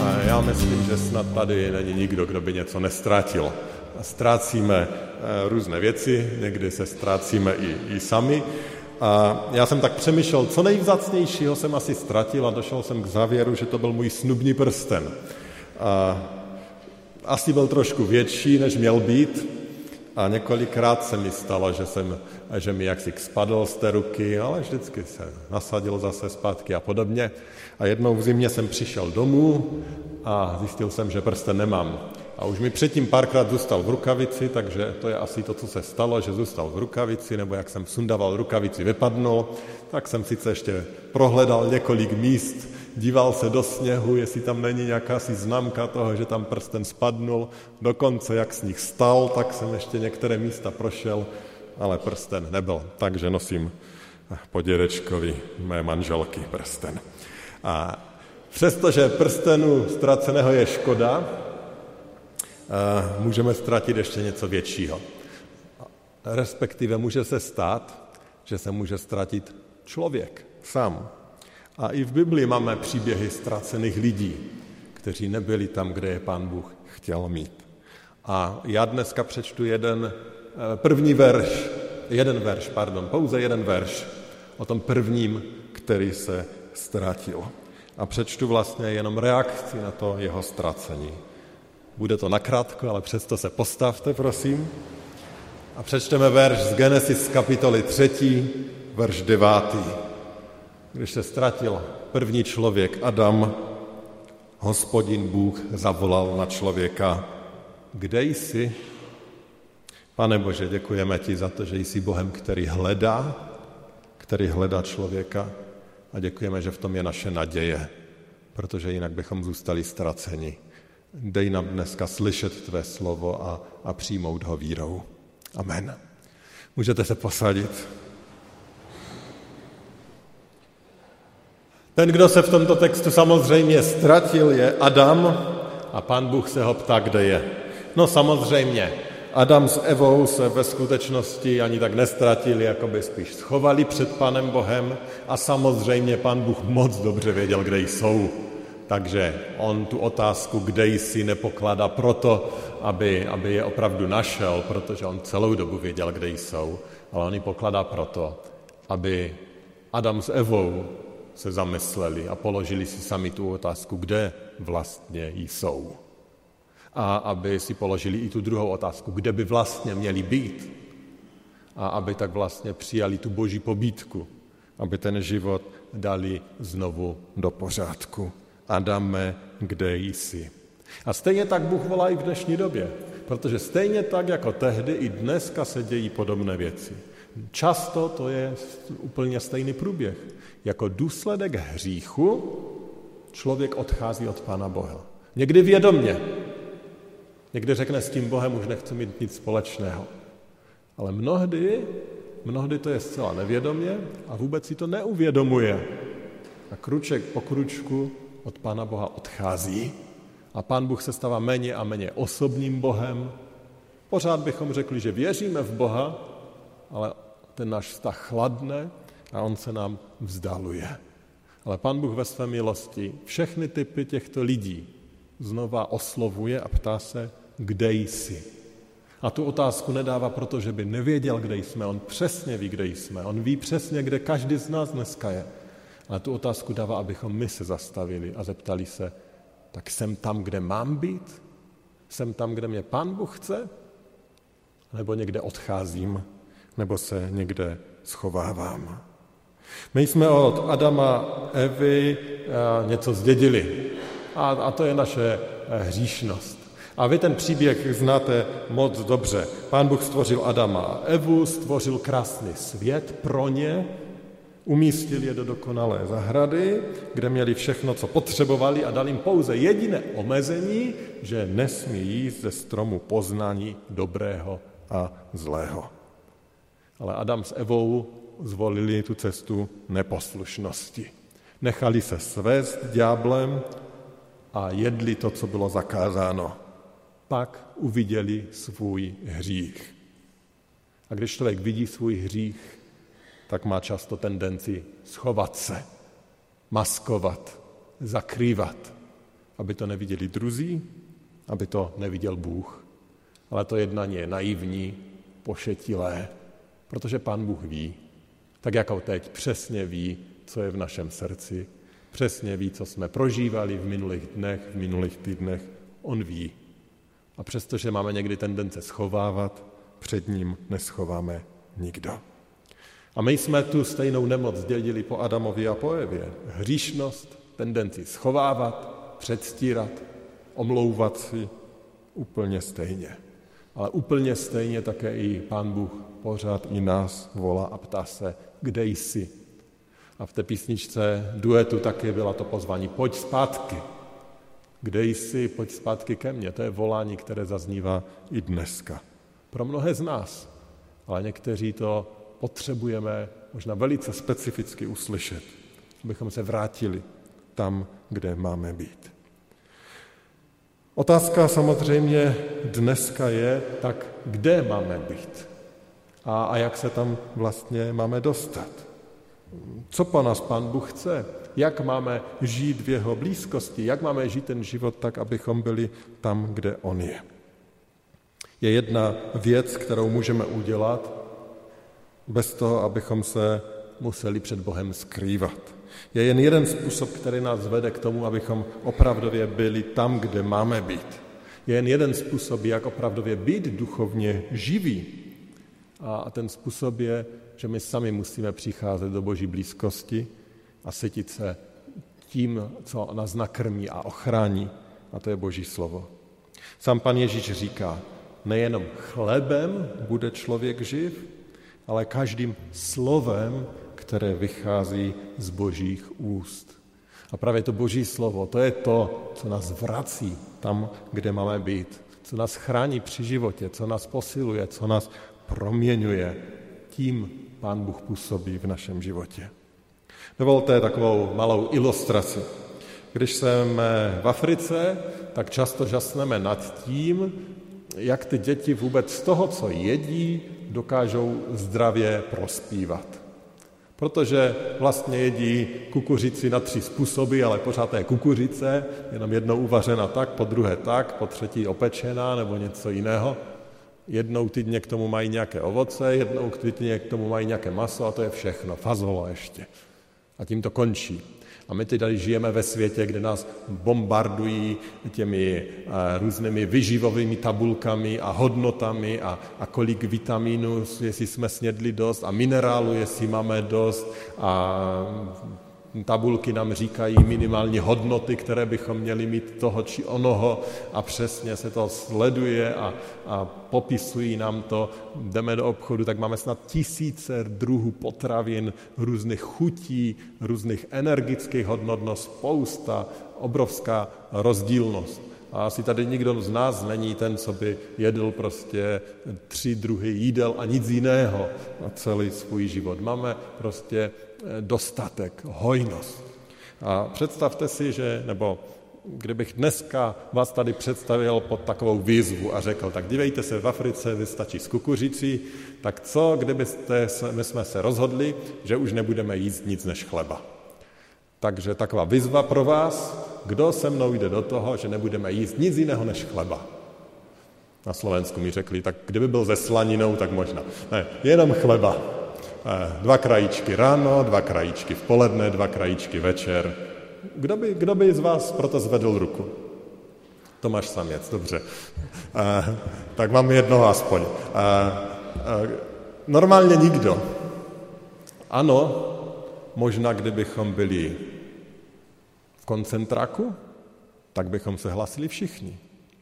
A já myslím, že snad tady není nikdo, kdo by něco nestratil. Ztrácíme eh, různé věci, někdy se ztrácíme i, i sami. A já jsem tak přemýšlel, co nejvzácnějšího jsem asi ztratil a došel jsem k závěru, že to byl můj snubní prsten. A asi byl trošku větší, než měl být a několikrát se mi stalo, že, jsem, že mi jaksi spadl z té ruky, ale vždycky se nasadil zase zpátky a podobně. A jednou v zimě jsem přišel domů a zjistil jsem, že prsten nemám. A už mi předtím párkrát zůstal v rukavici, takže to je asi to, co se stalo, že zůstal v rukavici, nebo jak jsem sundaval rukavici, vypadnul, tak jsem sice ještě prohledal několik míst, díval se do sněhu, jestli tam není nějaká si známka toho, že tam prsten spadnul. Dokonce, jak z nich stal, tak jsem ještě některé místa prošel, ale prsten nebyl. Takže nosím po dědečkovi mé manželky prsten. A přestože prstenu ztraceného je škoda, můžeme ztratit ještě něco většího. Respektive může se stát, že se může ztratit člověk sám. A i v Biblii máme příběhy ztracených lidí, kteří nebyli tam, kde je pán Bůh chtěl mít. A já dneska přečtu jeden první verš, jeden verš, pardon, pouze jeden verš o tom prvním, který se ztratil. A přečtu vlastně jenom reakci na to jeho ztracení. Bude to nakrátko, ale přesto se postavte, prosím. A přečteme verš z Genesis kapitoly 3, verš 9. Když se ztratil první člověk Adam, hospodin Bůh zavolal na člověka, kde jsi? Pane Bože, děkujeme ti za to, že jsi Bohem, který hledá, který hledá člověka a děkujeme, že v tom je naše naděje, protože jinak bychom zůstali ztraceni. Dej nám dneska slyšet tvé slovo a, a přijmout ho vírou. Amen. Můžete se posadit. Ten, kdo se v tomto textu samozřejmě ztratil, je Adam a pan Bůh se ho ptá, kde je. No samozřejmě, Adam s Evou se ve skutečnosti ani tak nestratili, jako by spíš schovali před Panem Bohem a samozřejmě pan Bůh moc dobře věděl, kde jsou. Takže on tu otázku, kde jsi, nepokládá proto, aby, aby je opravdu našel, protože on celou dobu věděl, kde jsou, ale on ji pokládá proto, aby Adam s Evou se zamysleli a položili si sami tu otázku, kde vlastně jsou. A aby si položili i tu druhou otázku, kde by vlastně měli být. A aby tak vlastně přijali tu boží pobídku, aby ten život dali znovu do pořádku. Adame, kde jsi? A stejně tak Bůh volá i v dnešní době, protože stejně tak jako tehdy i dneska se dějí podobné věci. Často to je úplně stejný průběh. Jako důsledek hříchu člověk odchází od Pána Boha. Někdy vědomně. Někdy řekne, s tím Bohem už nechci mít nic společného. Ale mnohdy, mnohdy to je zcela nevědomě a vůbec si to neuvědomuje. A kruček po kručku od Pána Boha odchází a Pán Bůh se stává méně a méně osobním Bohem. Pořád bychom řekli, že věříme v Boha, ale ten náš vztah chladne a on se nám vzdaluje. Ale Pan Bůh ve své milosti všechny typy těchto lidí znova oslovuje a ptá se, kde jsi. A tu otázku nedává proto, že by nevěděl, kde jsme. On přesně ví, kde jsme. On ví přesně, kde každý z nás dneska je. Ale tu otázku dává, abychom my se zastavili a zeptali se, tak jsem tam, kde mám být? Jsem tam, kde mě Pán Bůh chce? Nebo někde odcházím? Nebo se někde schovávám? My jsme od Adama Evy eh, něco zdědili. A, a to je naše eh, hříšnost. A vy ten příběh znáte moc dobře. Pán Bůh stvořil Adama a Evu, stvořil krásný svět pro ně Umístil je do dokonalé zahrady, kde měli všechno, co potřebovali a dal jim pouze jediné omezení, že nesmí jíst ze stromu poznání dobrého a zlého. Ale Adam s Evou zvolili tu cestu neposlušnosti. Nechali se svést ďáblem a jedli to, co bylo zakázáno. Pak uviděli svůj hřích. A když člověk vidí svůj hřích, tak má často tendenci schovat se, maskovat, zakrývat, aby to neviděli druzí, aby to neviděl Bůh. Ale to jednání je naivní, pošetilé, protože Pán Bůh ví, tak jako teď přesně ví, co je v našem srdci, přesně ví, co jsme prožívali v minulých dnech, v minulých týdnech, on ví. A přestože máme někdy tendence schovávat, před ním neschováme nikdo. A my jsme tu stejnou nemoc dědili po Adamovi a po Evě. Hříšnost, tendenci schovávat, předstírat, omlouvat si úplně stejně. Ale úplně stejně také i Pán Bůh pořád i nás volá a ptá se, kde jsi. A v té písničce duetu taky byla to pozvání, pojď zpátky. Kde jsi, pojď zpátky ke mně. To je volání, které zaznívá i dneska. Pro mnohé z nás, ale někteří to potřebujeme možná velice specificky uslyšet, abychom se vrátili tam, kde máme být. Otázka samozřejmě dneska je, tak kde máme být a, a jak se tam vlastně máme dostat. Co po nás Pán Bůh chce? Jak máme žít v jeho blízkosti? Jak máme žít ten život tak, abychom byli tam, kde On je? Je jedna věc, kterou můžeme udělat, bez toho, abychom se museli před Bohem skrývat. Je jen jeden způsob, který nás vede k tomu, abychom opravdově byli tam, kde máme být. Je jen jeden způsob, jak opravdově být duchovně živí. A ten způsob je, že my sami musíme přicházet do Boží blízkosti a sytit se tím, co nás nakrmí a ochrání, a to je Boží slovo. Sám pan Ježíš říká, nejenom chlebem bude člověk živ, ale každým slovem, které vychází z božích úst. A právě to boží slovo, to je to, co nás vrací tam, kde máme být, co nás chrání při životě, co nás posiluje, co nás proměňuje. Tím Pán Bůh působí v našem životě. Dovolte takovou malou ilustraci. Když jsme v Africe, tak často žasneme nad tím, jak ty děti vůbec z toho, co jedí, dokážou zdravě prospívat. Protože vlastně jedí kukuřici na tři způsoby, ale pořád je kukuřice, jenom jednou uvařena tak, po druhé tak, po třetí opečená nebo něco jiného. Jednou týdně k tomu mají nějaké ovoce, jednou týdně k tomu mají nějaké maso a to je všechno, fazola ještě. A tím to končí. A my tady žijeme ve světě, kde nás bombardují těmi eh, různými vyživovými tabulkami a hodnotami a, a kolik vitamínů, jestli jsme snědli dost a minerálu, jestli máme dost a tabulky nám říkají minimální hodnoty, které bychom měli mít toho či onoho a přesně se to sleduje a, a popisují nám to. Jdeme do obchodu, tak máme snad tisíce druhů potravin, různých chutí, různých energických hodnot, no spousta, obrovská rozdílnost. A asi tady nikdo z nás není ten, co by jedl prostě tři druhy jídel a nic jiného na celý svůj život. Máme prostě dostatek, hojnost. A představte si, že, nebo kdybych dneska vás tady představil pod takovou výzvu a řekl, tak dívejte se, v Africe vystačí s kukuřicí, tak co, kdybyste, my jsme se rozhodli, že už nebudeme jíst nic než chleba. Takže taková výzva pro vás, kdo se mnou jde do toho, že nebudeme jíst nic jiného než chleba. Na Slovensku mi řekli, tak kdyby byl ze slaninou, tak možná. Ne, jenom chleba. Eh, dva krajíčky ráno, dva krajíčky v poledne, dva krajíčky večer. Kdo by, kdo by z vás proto zvedl ruku? Tomáš Saměc, dobře. A, eh, tak mám jednoho aspoň. A, a, normálně nikdo. Ano, možná kdybychom byli v koncentráku, tak bychom se hlasili všichni,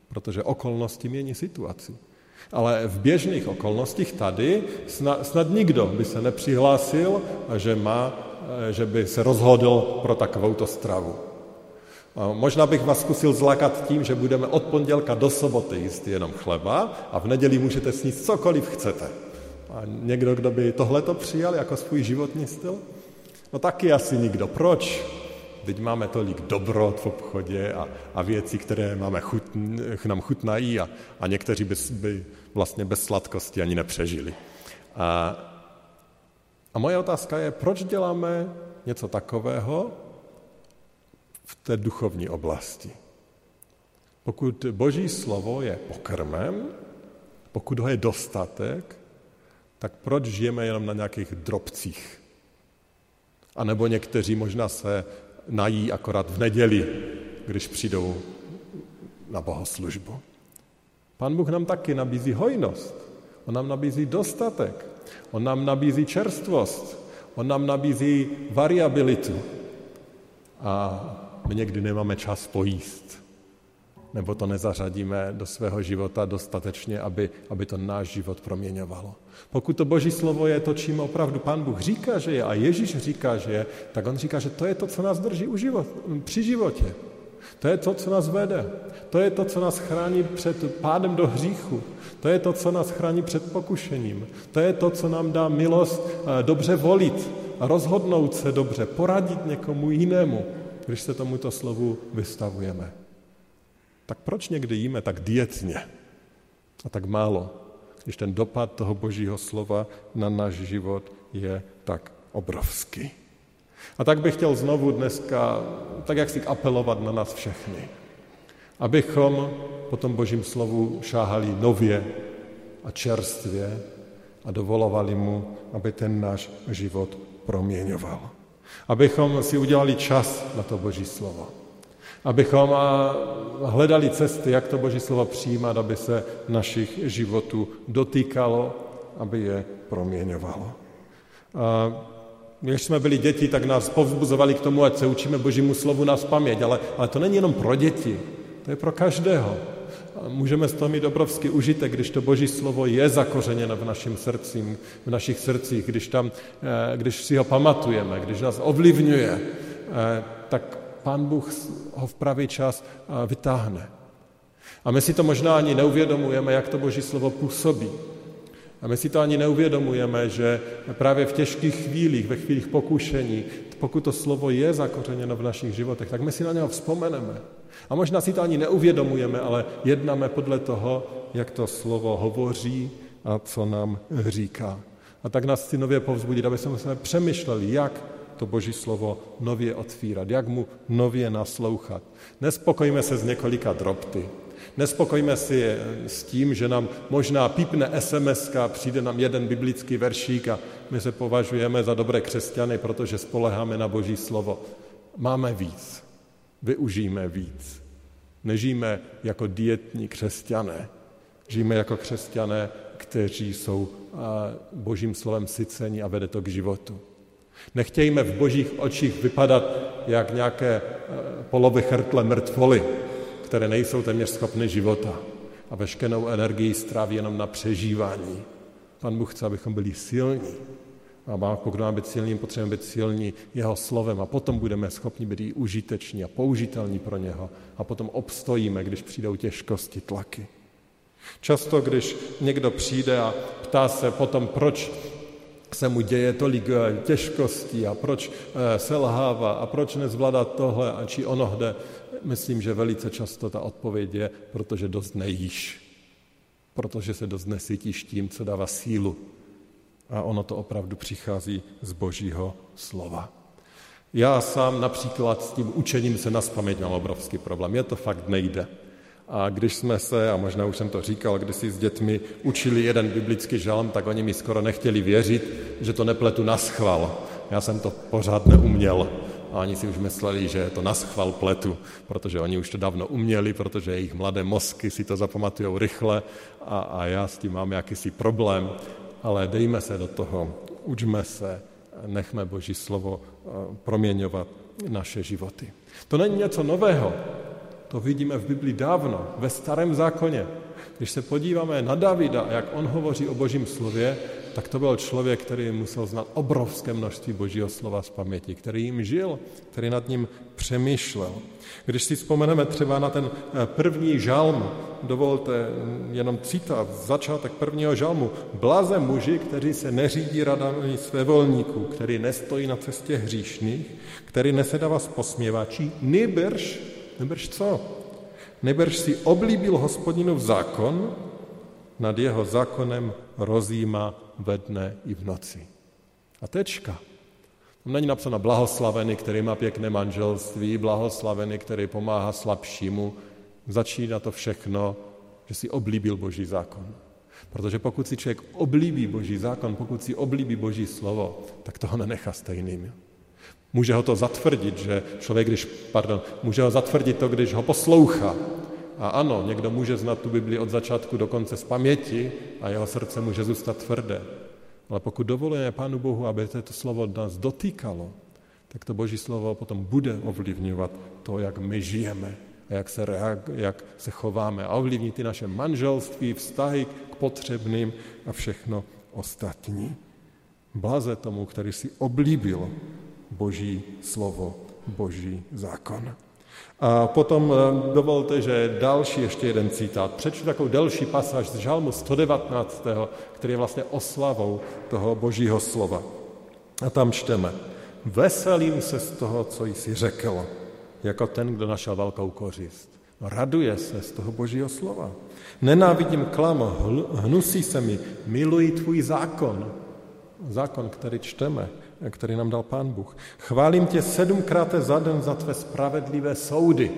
protože okolnosti mění situaci. Ale v běžných okolnostích tady snad, snad nikdo by se nepřihlásil, že, má, že by se rozhodl pro takovouto stravu. Možná bych vás zkusil zlakat tím, že budeme od pondělka do soboty jíst jenom chleba a v neděli můžete sníst cokoliv chcete. A někdo, kdo by tohleto přijal jako svůj životní styl? No taky asi nikdo. Proč? Teď máme tolik dobrot v obchodě a, a věcí, které máme chut, nám chutnají a, a někteří by, by vlastně bez sladkosti ani nepřežili. A, a moje otázka je, proč děláme něco takového v té duchovní oblasti? Pokud boží slovo je pokrmem, pokud ho je dostatek, tak proč žijeme jenom na nějakých drobcích? A nebo někteří možná se nají akorát v neděli, když přijdou na bohoslužbu. Pán Bůh nám taky nabízí hojnost. On nám nabízí dostatek. On nám nabízí čerstvost. On nám nabízí variabilitu. A my někdy nemáme čas pojíst. Nebo to nezařadíme do svého života dostatečně, aby, aby to náš život proměňovalo. Pokud to Boží slovo je to, čím opravdu Pán Bůh říká, že je a Ježíš říká, že je, tak on říká, že to je to, co nás drží u život, při životě. To je to, co nás vede. To je to, co nás chrání před pádem do hříchu. To je to, co nás chrání před pokušením. To je to, co nám dá milost eh, dobře volit rozhodnout se dobře, poradit někomu jinému, když se tomuto slovu vystavujeme. Tak proč někdy jíme tak dietně a tak málo, když ten dopad toho božího slova na náš život je tak obrovský? A tak bych chtěl znovu dneska, tak jak si apelovat na nás všechny, abychom po tom božím slovu šáhali nově a čerstvě a dovolovali mu, aby ten náš život proměňoval. Abychom si udělali čas na to boží slovo. Abychom hledali cesty, jak to boží slovo přijímat, aby se našich životů dotýkalo, aby je proměňovalo. A když jsme byli děti, tak nás povzbuzovali k tomu, ať se učíme Božímu slovu na paměť, ale, ale to není jenom pro děti, to je pro každého. A můžeme z toho mít obrovský užitek, když to Boží slovo je zakořeněno v, našim srdcím, v našich srdcích, když, tam, eh, když si ho pamatujeme, když nás ovlivňuje, eh, tak Pán Bůh ho v pravý čas vytáhne. A my si to možná ani neuvědomujeme, jak to Boží slovo působí. A my si to ani neuvědomujeme, že právě v těžkých chvílích, ve chvílích pokušení, pokud to slovo je zakořeněno v našich životech, tak my si na něho vzpomeneme. A možná si to ani neuvědomujeme, ale jednáme podle toho, jak to slovo hovoří a co nám říká. A tak nás chci nově povzbudit, aby jsme přemýšleli, jak to Boží slovo nově otvírat, jak mu nově naslouchat. Nespokojíme se z několika drobty, Nespokojíme si s tím, že nám možná pípne SMS, přijde nám jeden biblický veršík a my se považujeme za dobré křesťany, protože spoleháme na Boží slovo. Máme víc, využijeme víc. Nežijeme jako dietní křesťané, žijeme jako křesťané, kteří jsou Božím slovem syceni a vede to k životu. Nechtějme v božích očích vypadat jak nějaké polovy chrtle mrtvoly, které nejsou téměř schopny života a veškerou energii stráví jenom na přežívání. Pan Bůh chce, abychom byli silní. A pokud máme být silní, potřebujeme být silní jeho slovem a potom budeme schopni být i užiteční a použitelní pro něho a potom obstojíme, když přijdou těžkosti, tlaky. Často, když někdo přijde a ptá se potom, proč se mu děje tolik eh, těžkostí a proč eh, selhává a proč nezvládá tohle a či onohde, myslím, že velice často ta odpověď je, protože dost nejíš, protože se dost nesytíš tím, co dává sílu. A ono to opravdu přichází z božího slova. Já sám například s tím učením se na spaměť mám obrovský problém. Je to fakt nejde. A když jsme se, a možná už jsem to říkal, když si s dětmi učili jeden biblický žalm, tak oni mi skoro nechtěli věřit, že to nepletu na schval. Já jsem to pořád neuměl a oni si už mysleli, že je to na schval pletu, protože oni už to dávno uměli, protože jejich mladé mozky si to zapamatují rychle a, a já s tím mám jakýsi problém, ale dejme se do toho, učme se, nechme Boží slovo eh, proměňovat naše životy. To není něco nového, to vidíme v Biblii dávno, ve starém zákoně. Když se podíváme na Davida, jak on hovoří o božím slově, tak to byl člověk, který musel znát obrovské množství božího slova z paměti, který jim žil, který nad ním přemýšlel. Když si vzpomeneme třeba na ten eh, první žalm, dovolte jenom citát, začátek prvního žalmu. Blaze muži, kteří se neřídí radami svévolníků, který nestojí na cestě hříšných, který nesedává s posměvačí, nebrž, nebrž co? Nebrž si oblíbil hospodinův zákon, nad jeho zákonem rozjíma ve dne i v noci. A tečka. Tam není napsáno blahoslavený, který má pěkné manželství, blahoslavený, který pomáhá slabšímu. Začíná to všechno, že si oblíbil Boží zákon. Protože pokud si člověk oblíbí Boží zákon, pokud si oblíbí Boží slovo, tak toho nenechá stejným. Může ho to zatvrdit, že člověk, když, pardon, může ho zatvrdit to, když ho poslouchá. A ano, někdo může znát tu Bibli od začátku do konce z paměti a jeho srdce může zůstat tvrdé. Ale pokud dovolujeme Pánu Bohu, aby to slovo nás dotýkalo, tak to Boží slovo potom bude ovlivňovat to, jak my žijeme a jak se, reag- jak se chováme. A ovlivní ty naše manželství, vztahy k potřebným a všechno ostatní. Blaze tomu, který si oblíbil Boží slovo, Boží zákon. A potom eh, dovolte, že další ještě jeden citát. Přečtu takovou delší pasáž z Žalmu 119., který je vlastně oslavou toho božího slova. A tam čteme. Veselím se z toho, co jsi řekl, jako ten, kdo našel velkou kořist. Raduje se z toho božího slova. Nenávidím klam, hnusí se mi, miluji tvůj zákon. Zákon, který čteme který nám dal Pán Bůh. Chválím tě sedmkrát za den za tvé spravedlivé soudy.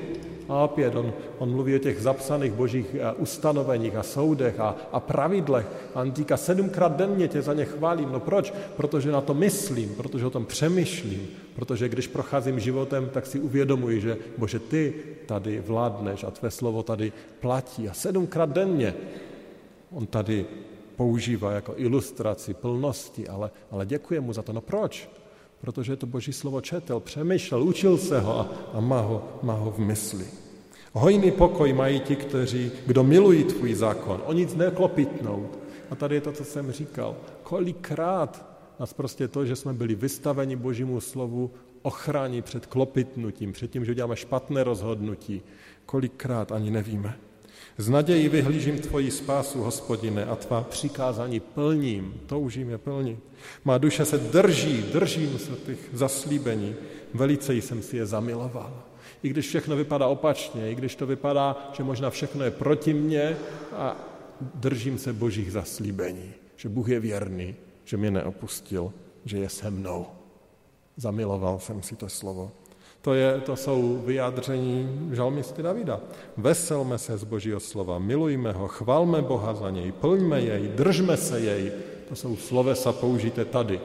A opět on, on mluví o těch zapsaných božích eh, ustanoveních a soudech a, a pravidlech. A on říká, sedmkrát denně tě za ně chválím. No proč? Protože na to myslím, protože o tom přemýšlím, protože když procházím životem, tak si uvědomuji, že Bože, ty tady vládneš a tvé slovo tady platí. A sedmkrát denně on tady používá jako ilustraci plnosti, ale, ale děkuje mu za to. No proč? Protože to boží slovo četl, přemýšlel, učil se ho a, a má, ho, má ho v mysli. Hojný pokoj mají ti, kteří, kdo milují tvůj zákon, o nic neklopitnou. A tady je to, co jsem říkal. Kolikrát nás prostě to, že jsme byli vystaveni božímu slovu, ochrání před klopitnutím, před tím, že uděláme špatné rozhodnutí. Kolikrát ani nevíme. Z naději vyhlížím tvoji spásu, hospodine, a tvá přikázání plním, toužím je plnit. Má duše se drží, držím se těch zaslíbení, velice jsem si je zamiloval. I když všechno vypadá opačně, i když to vypadá, že možná všechno je proti mně a držím se božích zaslíbení, že Bůh je věrný, že mě neopustil, že je se mnou. Zamiloval jsem si to slovo. To, je, to jsou vyjádření žalmisty Davida. Veselme se z Božího slova, milujme ho, chvalme Boha za něj, plňme jej, držme se jej. To jsou slovesa použité tady.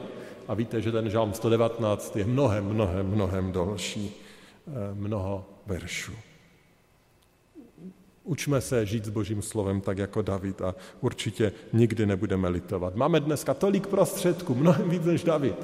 A víte, že ten žalm 119 je mnohem, mnohem, mnohem další. Eh, mnoho veršů. Učme se žít s Božím slovem tak jako David a určitě nikdy nebudeme litovat. Máme dneska tolik prostředků, mnohem víc než David.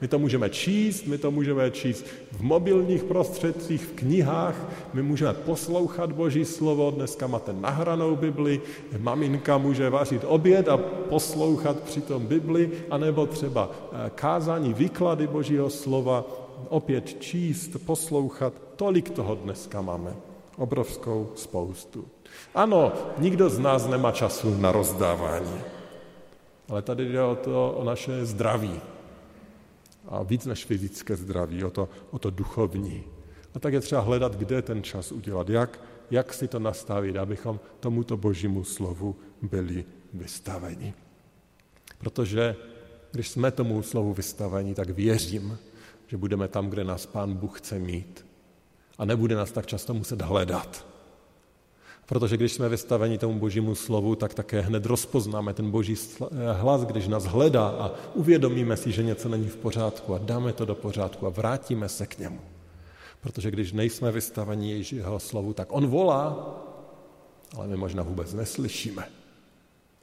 My to můžeme číst, my to můžeme číst v mobilních prostředcích, v knihách, my můžeme poslouchat Boží slovo, dneska máte nahranou Bibli, maminka může vařit oběd a poslouchat přitom Bibli, anebo třeba eh, kázání, výklady Božího slova, opět číst, poslouchat, tolik toho dneska máme. Obrovskou spoustu. Ano, nikdo z nás nemá času na rozdávání. Ale tady jde o to, o naše zdraví. A víc než fyzické zdraví, o to, o to duchovní. A tak je třeba hledat, kde ten čas udělat, jak, jak si to nastavit, abychom tomuto božímu slovu byli vystaveni. Protože když jsme tomu slovu vystaveni, tak věřím, že budeme tam, kde nás Pán Bůh chce mít a nebude nás tak často muset hledat. Protože když jsme vystaveni tomu božímu slovu, tak také hned rozpoznáme ten boží hlas, když nás hledá a uvědomíme si, že něco není v pořádku a dáme to do pořádku a vrátíme se k němu. Protože když nejsme vystaveni jeho slovu, tak on volá, ale my možná vůbec neslyšíme.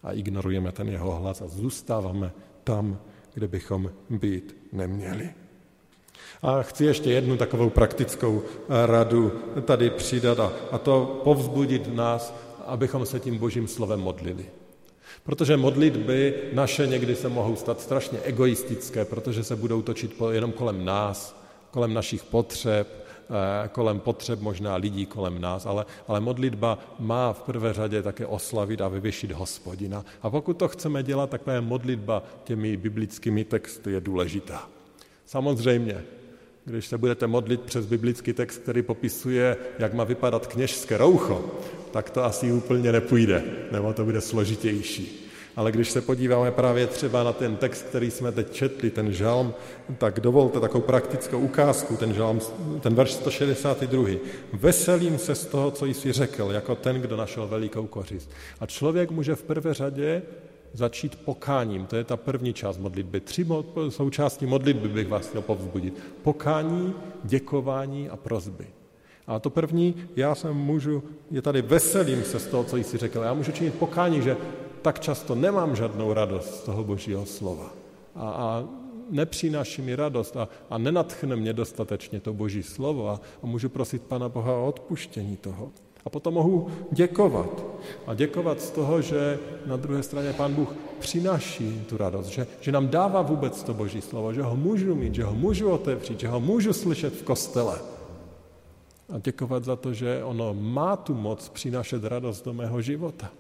A ignorujeme ten jeho hlas a zůstáváme tam, kde bychom být neměli. A chci ještě jednu takovou praktickou eh, radu tady přidat a, a to povzbudit nás, abychom se tím božím slovem modlili. Protože modlitby naše někdy se mohou stát strašně egoistické, protože se budou točit jenom kolem nás, kolem našich potřeb, eh, kolem potřeb možná lidí kolem nás, ale, ale modlitba má v prvé řadě také oslavit a vyvěšit hospodina. A pokud to chceme dělat, takové modlitba těmi biblickými texty je důležitá. Samozřejmě, když se budete modlit přes biblický text, který popisuje, jak má vypadat kněžské roucho, tak to asi úplně nepůjde, nebo to bude složitější. Ale když se podíváme právě třeba na ten text, který jsme teď četli, ten žalm, tak dovolte takovou praktickou ukázku, ten, žalm, ten verš 162. Veselím se z toho, co jsi řekl, jako ten, kdo našel velikou kořist. A člověk může v prvé řadě začít pokáním. To je ta první část modlitby. Tři součásti modlitby bych vás chtěl povzbudit. Pokání, děkování a prozby. A to první, já se můžu, je tady veselím se z toho, co jsi řekl. Já můžu činit pokání, že tak často nemám žádnou radost z toho božího slova. A, a nepřináší mi radost a, a nenatchne mě dostatečně to boží slovo a, a můžu prosit Pana Boha o odpuštění toho. A potom mohu děkovat. A děkovat z toho, že na druhé straně Pán Bůh přináší tu radost, že, že nám dává vůbec to Boží slovo, že ho můžu mít, že ho můžu otevřít, že ho můžu slyšet v kostele. A děkovat za to, že ono má tu moc přinášet radost do mého života.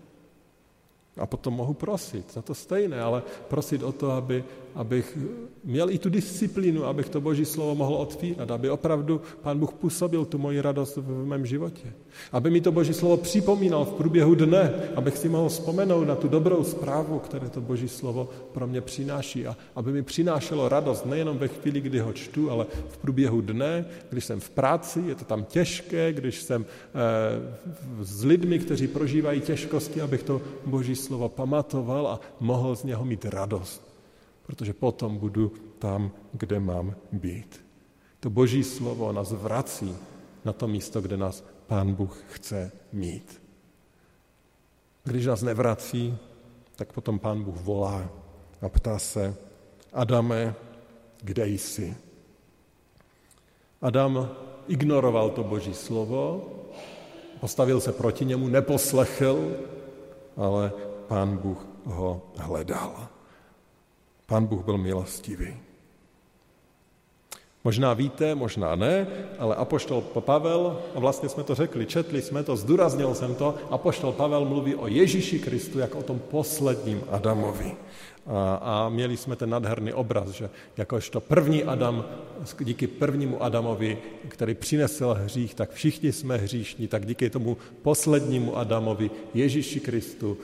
A potom mohu prosit za to stejné, ale prosit o to, aby, abych měl i tu disciplínu, abych to Boží slovo mohl otvírat, aby opravdu Pán Bůh působil tu moji radost v mém životě. Aby mi to Boží slovo připomínal v průběhu dne, abych si mohl vzpomenout na tu dobrou zprávu, které to Boží slovo pro mě přináší a aby mi přinášelo radost nejenom ve chvíli, kdy ho čtu, ale v průběhu dne, když jsem v práci, je to tam těžké, když jsem eh, s lidmi, kteří prožívají těžkosti, abych to Boží slovo pamatoval a mohl z něho mít radost protože potom budu tam, kde mám být. To boží slovo nás vrací na to místo, kde nás Pán Bůh chce mít. Když nás nevrací, tak potom Pán Bůh volá a ptá se, Adame, kde jsi? Adam ignoroval to boží slovo, postavil se proti němu, neposlechl, ale pán Bůh ho hledal. Pán Bůh byl milostivý. Možná víte, možná ne, ale apoštol Pavel, a vlastně jsme to řekli, četli jsme to, zdůraznil jsem to, apoštol Pavel mluví o Ježíši Kristu jako o tom posledním Adamovi. A, měli jsme ten nadherný obraz, že jakožto první Adam, díky prvnímu Adamovi, který přinesl hřích, tak všichni jsme hříšní, tak díky tomu poslednímu Adamovi, Ježíši Kristu,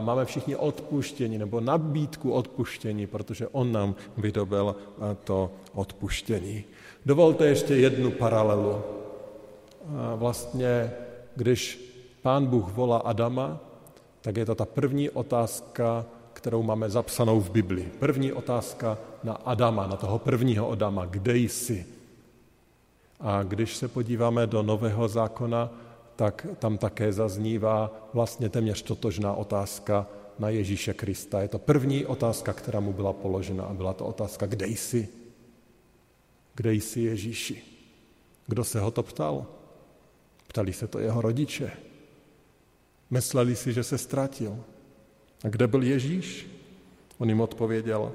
máme všichni odpuštění nebo nabídku odpuštění, protože on nám vydobil to odpuštění. Dovolte ještě jednu paralelu. Vlastně, když pán Bůh volá Adama, tak je to ta první otázka, kterou máme zapsanou v Biblii. První otázka na Adama, na toho prvního Adama, kde jsi? A když se podíváme do Nového zákona, tak tam také zaznívá vlastně téměř totožná otázka na Ježíše Krista. Je to první otázka, která mu byla položena a byla to otázka, kde jsi? Kde jsi Ježíši? Kdo se ho to ptal? Ptali se to jeho rodiče. Mysleli si, že se ztratil. A kde byl Ježíš? On jim odpověděl,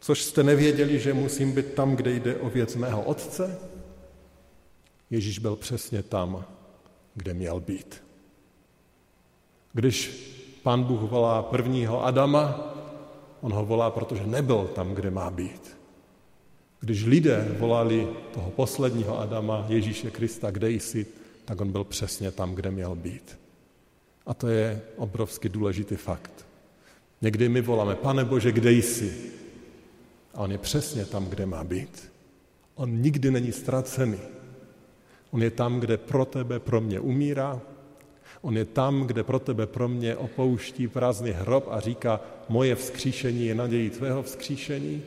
což jste nevěděli, že musím být tam, kde jde o věc mého otce? Ježíš byl přesně tam, kde měl být. Když pán Bůh volá prvního Adama, on ho volá, protože nebyl tam, kde má být. Když lidé volali toho posledního Adama, Ježíše Krista, kde jsi, tak on byl přesně tam, kde měl být. A to je obrovsky důležitý fakt. Někdy my voláme, pane Bože, kde jsi? A on je přesně tam, kde má být. On nikdy není ztracený. On je tam, kde pro tebe, pro mě umírá. On je tam, kde pro tebe, pro mě opouští prázdný hrob a říká, moje vzkříšení je nadějí tvého vzkříšení.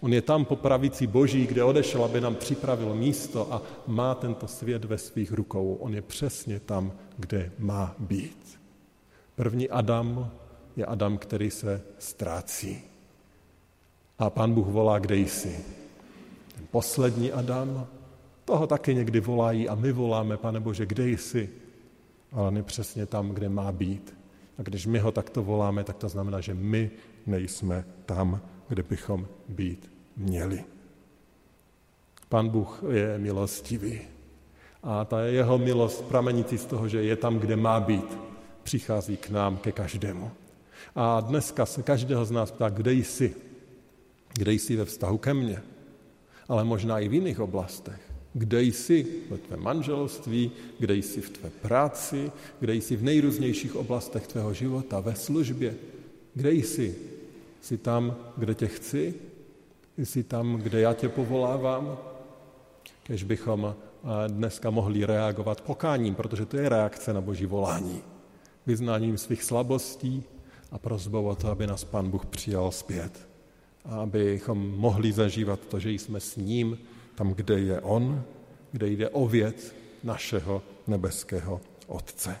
On je tam po pravici Boží, kde odešel, aby nám připravil místo a má tento svět ve svých rukou. On je přesně tam, kde má být. První Adam je Adam, který se ztrácí. A pán Bůh volá, kde jsi. Ten poslední Adam, toho taky někdy volají a my voláme, pane Bože, kde jsi? ale on je přesně tam, kde má být. A když my ho takto voláme, tak to znamená, že my nejsme tam, kde bychom být měli. Pan Bůh je milostivý. A ta jeho milost pramenící z toho, že je tam, kde má být, přichází k nám, ke každému. A dneska se každého z nás ptá, kde jsi? Kde jsi ve vztahu ke mně? Ale možná i v jiných oblastech. Kde jsi ve tvém manželství, kde jsi v tvé práci, kde jsi v nejrůznějších oblastech tvého života, ve službě. Kde jsi? Jsi tam, kde tě chci? Jsi tam, kde já tě povolávám? Kež bychom dneska mohli reagovat pokáním, protože to je reakce na boží volání. Vyznáním svých slabostí a prozbou o to, aby nás Pán Bůh přijal zpět. A abychom mohli zažívat to, že jsme s ním tam, kde je On, kde jde o věc našeho nebeského Otce.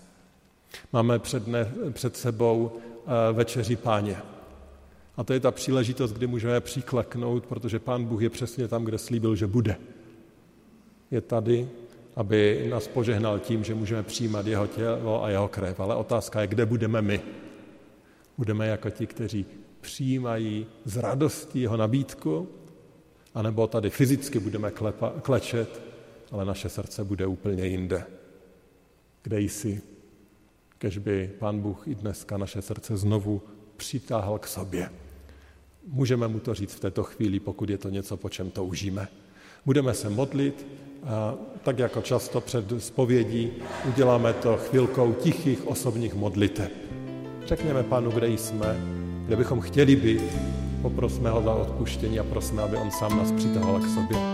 Máme před, ne, před sebou eh, večeři páně. A to je ta příležitost, kdy můžeme přikleknout, protože Pán Bůh je přesně tam, kde slíbil, že bude je tady, aby nás požehnal tím, že můžeme přijímat jeho tělo a jeho krev. Ale otázka je, kde budeme my. Budeme jako ti, kteří přijímají z radostí jeho nabídku, anebo tady fyzicky budeme klepa, klečet, ale naše srdce bude úplně jinde. Kde jsi? Kež by Pán Bůh i dneska naše srdce znovu přitáhl k sobě. Můžeme mu to říct v této chvíli, pokud je to něco, po čem toužíme. Budeme se modlit a tak jako často před spovědí uděláme to chvilkou tichých osobních modliteb. Řekněme Pánu, kde jsme, kde bychom chtěli být, poprosme ho za odpuštění a prosme, aby on sám nás přitahoval k sobě.